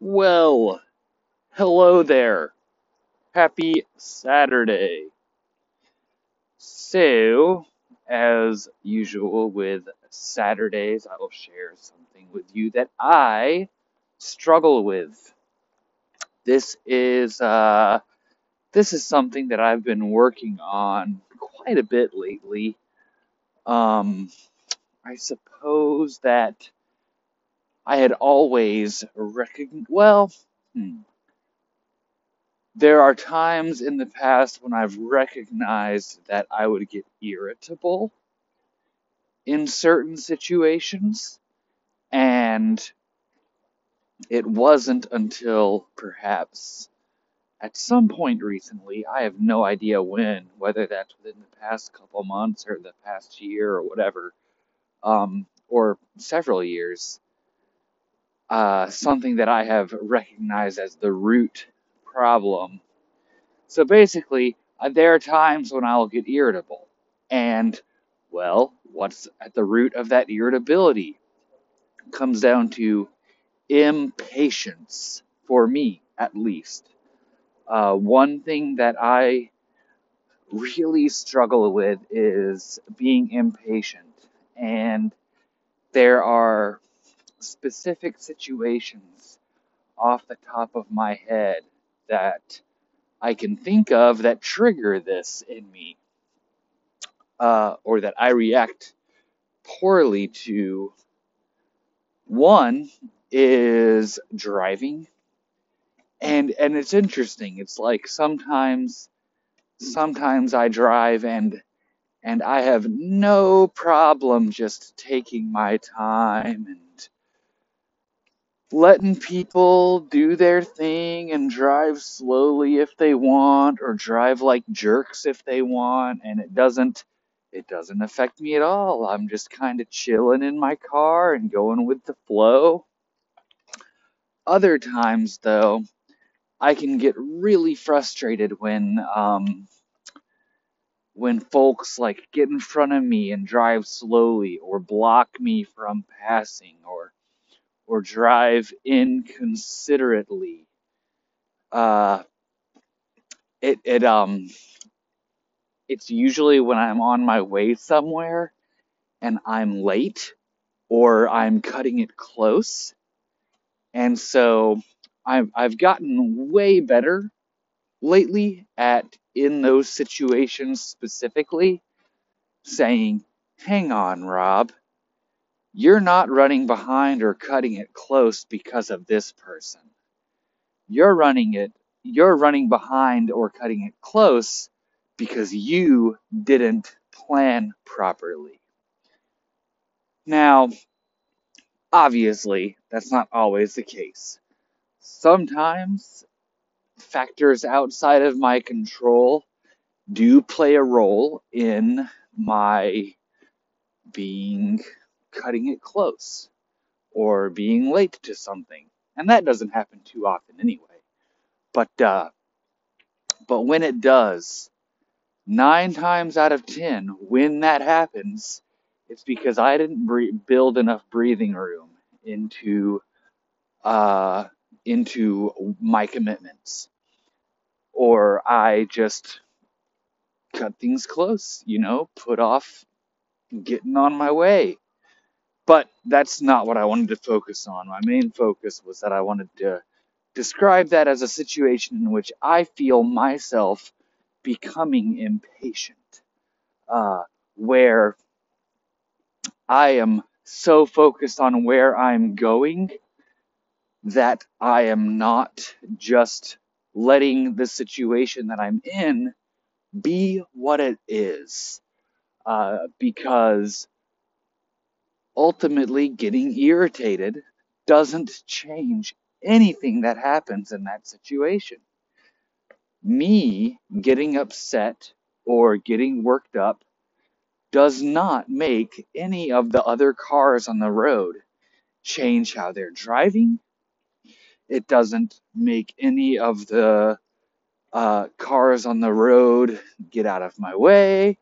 Well, hello there. Happy Saturday. So, as usual with Saturdays, I will share something with you that I struggle with. This is uh this is something that I've been working on quite a bit lately. Um, I suppose that I had always recognized, well, hmm. There are times in the past when I've recognized that I would get irritable in certain situations, and it wasn't until perhaps at some point recently, I have no idea when, whether that's within the past couple months or the past year or whatever, um, or several years, uh, something that I have recognized as the root problem So basically, uh, there are times when I'll get irritable. And, well, what's at the root of that irritability? Comes down to impatience, for me at least. Uh, one thing that I really struggle with is being impatient. And there are specific situations off the top of my head that I can think of that trigger this in me. uh, or that I react poorly to. One is driving, and and it's interesting. It's like sometimes sometimes I drive and and I have no problem just taking my time and letting people do their thing and drive slowly if they want or drive like jerks if they want and it doesn't it doesn't affect me at all. I'm just kind of chilling in my car and going with the flow. Other times though, I can get really frustrated when um when folks like get in front of me and drive slowly or block me from passing or or drive inconsiderately. Uh it it um it's usually when I'm on my way somewhere and I'm late or I'm cutting it close. And so I've I've gotten way better lately at in those situations specifically saying, "Hang on, Rob. You're not running behind or cutting it close because of this person. You're running it you're running behind or cutting it close because you didn't plan properly." Now, obviously, that's not always the case. Sometimes factors outside of my control do play a role in my being cutting it close or being late to something. And that doesn't happen too often anyway. But uh but when it does, 9 times out of 10 when that happens, it's because I didn't bre- build enough breathing room into uh into my commitments or I just cut things close, you know, put off getting on my way. But that's not what I wanted to focus on. My main focus was that I wanted to describe that as a situation in which I feel myself becoming impatient, uh, where I am so focused on where I'm going that I am not just letting the situation that I'm in be what it is. Uh, because ultimately getting irritated doesn't change anything that happens in that situation. Me getting upset or getting worked up does not make any of the other cars on the road change how they're driving. It doesn't make any of the uh, cars on the road get out of my way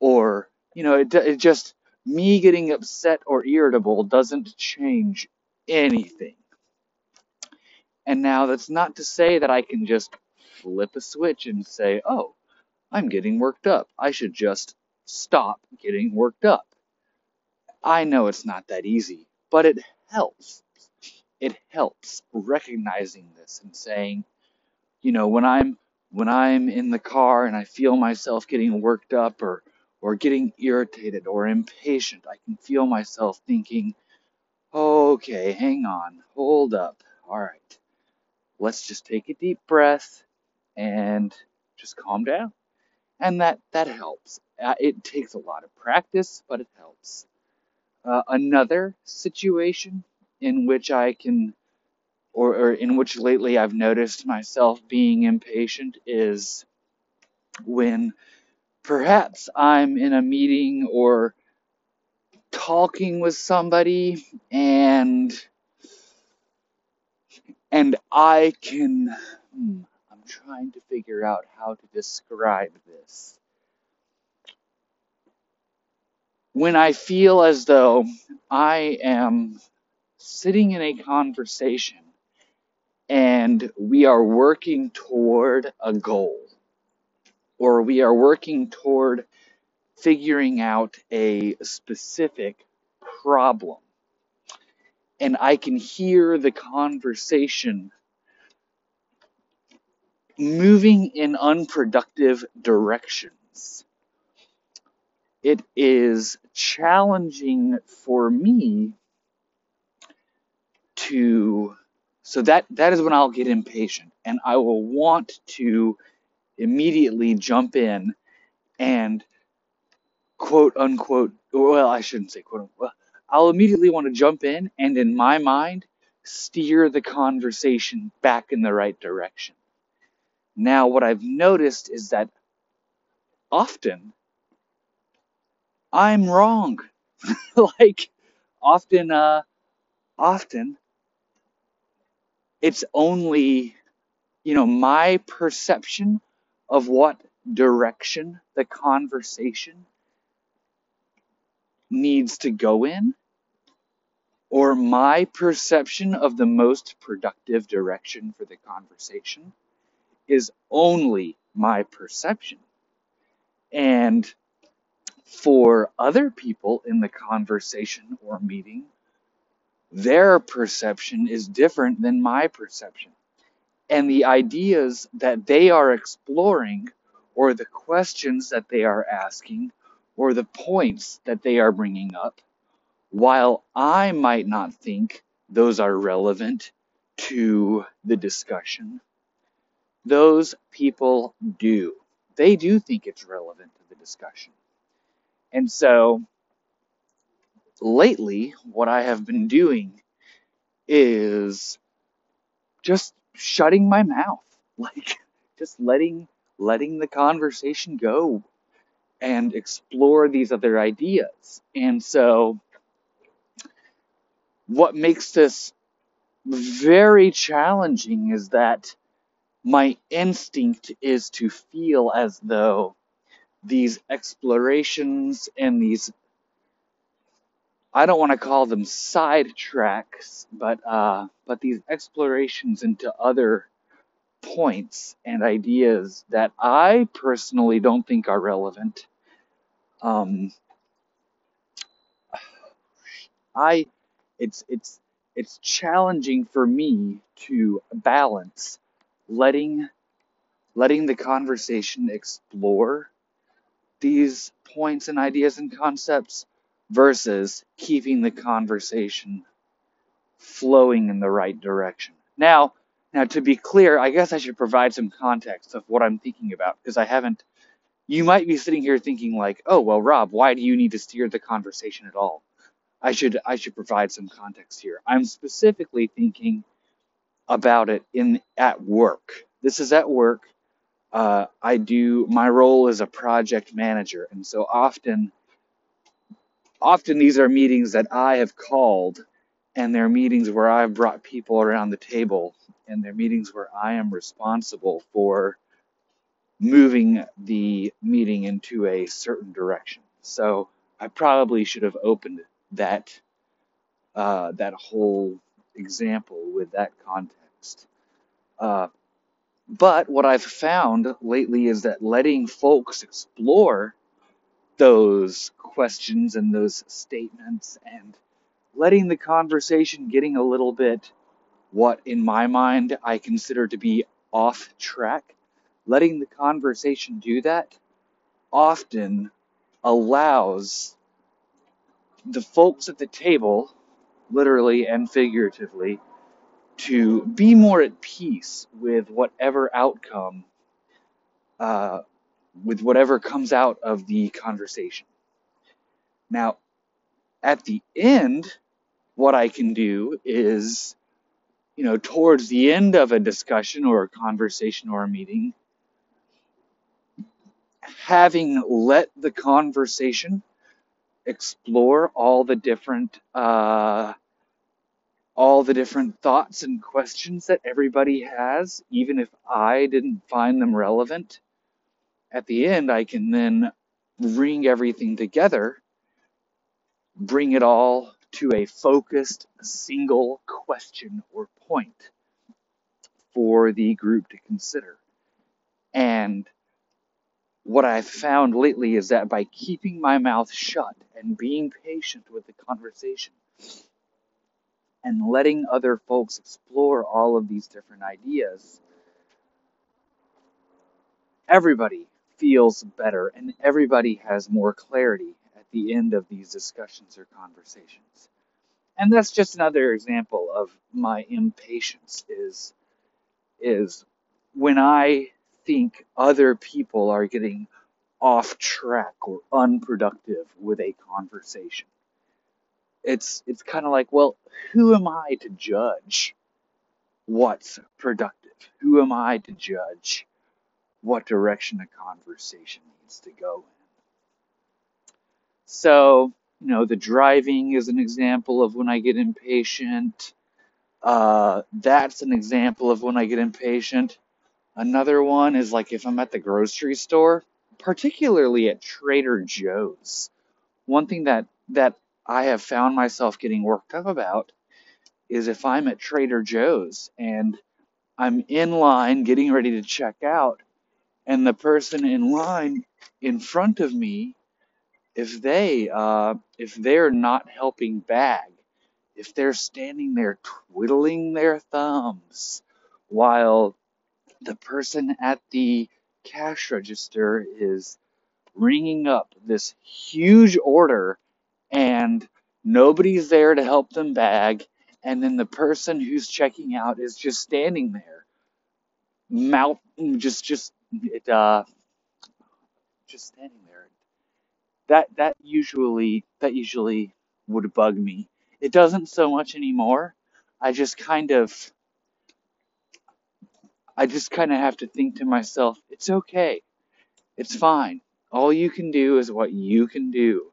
or, you know, it, it just, me getting upset or irritable doesn't change anything. And now that's not to say that I can just flip a switch and say, oh, I'm getting worked up. I should just stop getting worked up. I know it's not that easy, but it helps. It helps recognizing this and saying, you know, when I'm when I'm in the car and I feel myself getting worked up or or getting irritated or impatient, I can feel myself thinking, okay, hang on, hold up. All right, let's just take a deep breath and just calm down. And that that helps. Uh, it takes a lot of practice, but it helps. Uh, another situation in which I can or, or in which lately I've noticed myself being impatient is when perhaps I'm in a meeting or talking with somebody and and I can hmm, I'm trying to figure out how to describe this. When I feel as though I am sitting in a conversation and we are working toward a goal or we are working toward figuring out a specific problem. And I can hear the conversation moving in unproductive directions. It is challenging for me to so that that is when I'll get impatient and I will want to immediately jump in and quote unquote, well, I shouldn't say quote unquote, I'll immediately want to jump in and in my mind steer the conversation back in the right direction. Now, what I've noticed is that often I'm wrong. like often, uh, often it's only, you know, my perception of what direction the conversation needs to go in, or my perception of the most productive direction for the conversation is only my perception. And for other people in the conversation or meeting, their perception is different than my perception. And the ideas that they are exploring, or the questions that they are asking, or the points that they are bringing up, while I might not think those are relevant to the discussion, those people do. They do think it's relevant to the discussion. And so lately, what I have been doing is just shutting my mouth, like just letting letting the conversation go and explore these other ideas. And so what makes this very challenging is that my instinct is to feel as though these explorations and these I don't want to call them side tracks, but uh, but these explorations into other points and ideas that I personally don't think are relevant. Um, I it's it's it's challenging for me to balance letting letting the conversation explore these points and ideas and concepts versus keeping the conversation flowing in the right direction. Now, now to be clear, I guess I should provide some context of what I'm thinking about because I haven't you might be sitting here thinking like, "Oh, well, Rob, why do you need to steer the conversation at all?" I should I should provide some context here. I'm specifically thinking about it in at work. This is at work. Uh, I do my role as a project manager, and so often often these are meetings that I have called, and they're meetings where I've brought people around the table, and they're meetings where I am responsible for moving the meeting into a certain direction. So I probably should have opened that uh, that whole example with that context. Uh, but what I've found lately is that letting folks explore those questions and those statements and letting the conversation getting a little bit what in my mind I consider to be off track, letting the conversation do that often allows the folks at the table, literally and figuratively, to be more at peace with whatever outcome, uh, with whatever comes out of the conversation. Now, at the end, what I can do is, you know, towards the end of a discussion or a conversation or a meeting, having let the conversation explore all the different uh, all the different thoughts and questions that everybody has, even if I didn't find them relevant. At the end, I can then bring everything together, bring it all to a focused single question or point for the group to consider. And what I've found lately is that by keeping my mouth shut and being patient with the conversation and letting other folks explore all of these different ideas, everybody feels better and everybody has more clarity at the end of these discussions or conversations. And that's just another example of my impatience is is when I think other people are getting off track or unproductive with a conversation. It's it's kind of like, well, who am I to judge what's productive? Who am I to judge what direction a conversation needs to go in? So, you know, the driving is an example of when I get impatient. Uh, that's an example of when I get impatient. Another one is like if I'm at the grocery store, particularly at Trader Joe's. One thing that that I have found myself getting worked up about is if I'm at Trader Joe's and I'm in line getting ready to check out, and the person in line in front of me, if they uh, if they're not helping bag, if they're standing there twiddling their thumbs while the person at the cash register is ringing up this huge order and nobody's there to help them bag and then the person who's checking out is just standing there mouth just just it uh just standing there. That that usually that usually would bug me. It doesn't so much anymore. I just kind of i just kind of have to think to myself it's okay. It's fine. All you can do is what you can do.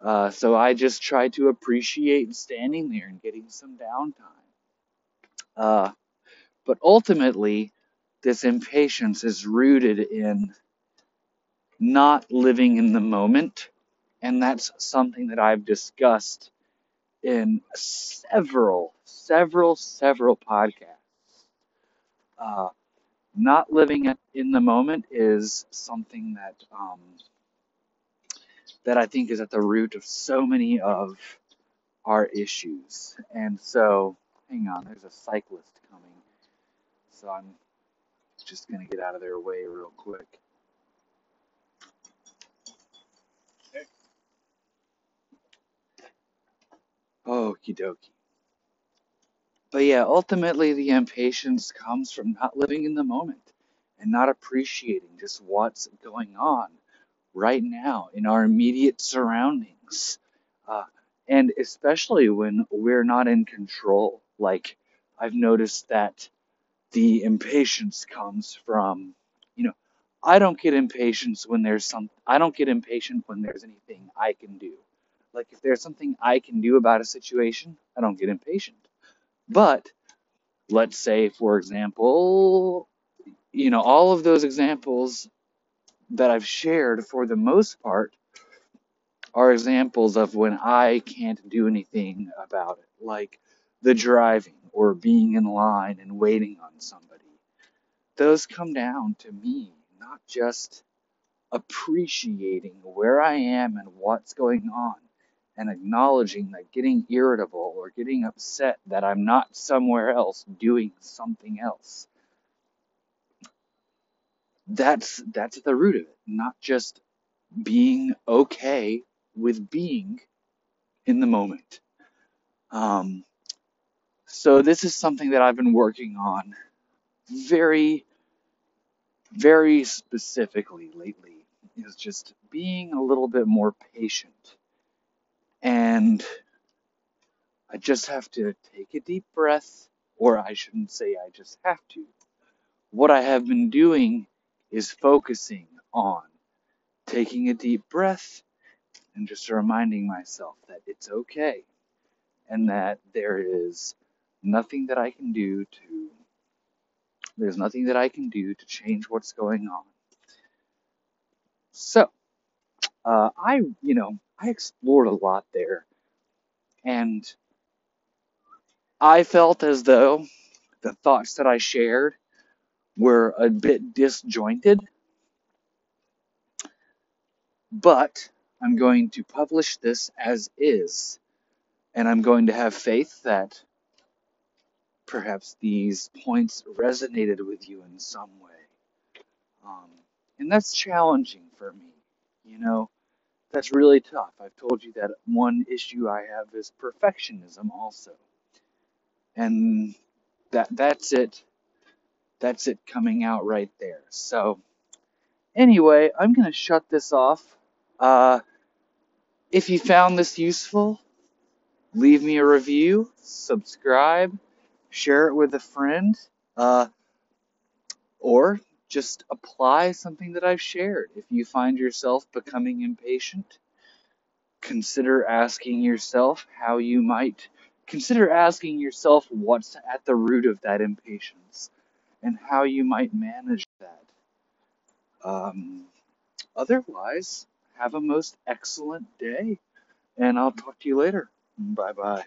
Uh, so I just try to appreciate standing there and getting some downtime. Uh, but ultimately, this impatience is rooted in not living in the moment. And that's something that I've discussed in several, several, several podcasts. Uh, not living in the moment is something that um, that I think is at the root of so many of our issues. And so, hang on, there's a cyclist coming. So I'm just going to get out of their way real quick. Okie dokie. But yeah, ultimately, the impatience comes from not living in the moment and not appreciating just what's going on right now in our immediate surroundings. Uh, and especially when we're not in control. Like, I've noticed that the impatience comes from, you know, I don't get impatience when there's some, I don't get impatient when there's anything I can do. Like, if there's something I can do about a situation, I don't get impatient. But let's say, for example, you know, all of those examples that I've shared for the most part are examples of when I can't do anything about it, like the driving or being in line and waiting on somebody. those come down to me not just appreciating where I am and what's going on and acknowledging that getting irritable or getting upset that I'm not somewhere else doing something else. That's that's at the root of it, not just being okay with being in the moment. Um, so this is something that I've been working on very, very specifically lately is just being a little bit more patient. And I just have to take a deep breath, or I shouldn't say I just have to. What I have been doing is focusing on taking a deep breath and just reminding myself that it's okay and that there is nothing that I can do to there's nothing that I can do to change what's going on. So, uh, I, you know, I explored a lot there, and I felt as though the thoughts that I shared were a bit disjointed, but I'm going to publish this as is, and I'm going to have faith that perhaps these points resonated with you in some way. Um, and that's challenging for me. You know, that's really tough. I've told you that one issue I have is perfectionism also. And that that's it. That's it coming out right there. So anyway, I'm going to shut this off. Uh, if you found this useful, leave me a review, subscribe, share it with a friend. Uh, or just apply something that I've shared. If you find yourself becoming impatient, consider asking yourself how you might consider asking yourself what's at the root of that impatience and how you might manage that. Um, otherwise, have a most excellent day, and I'll talk to you later. Bye bye.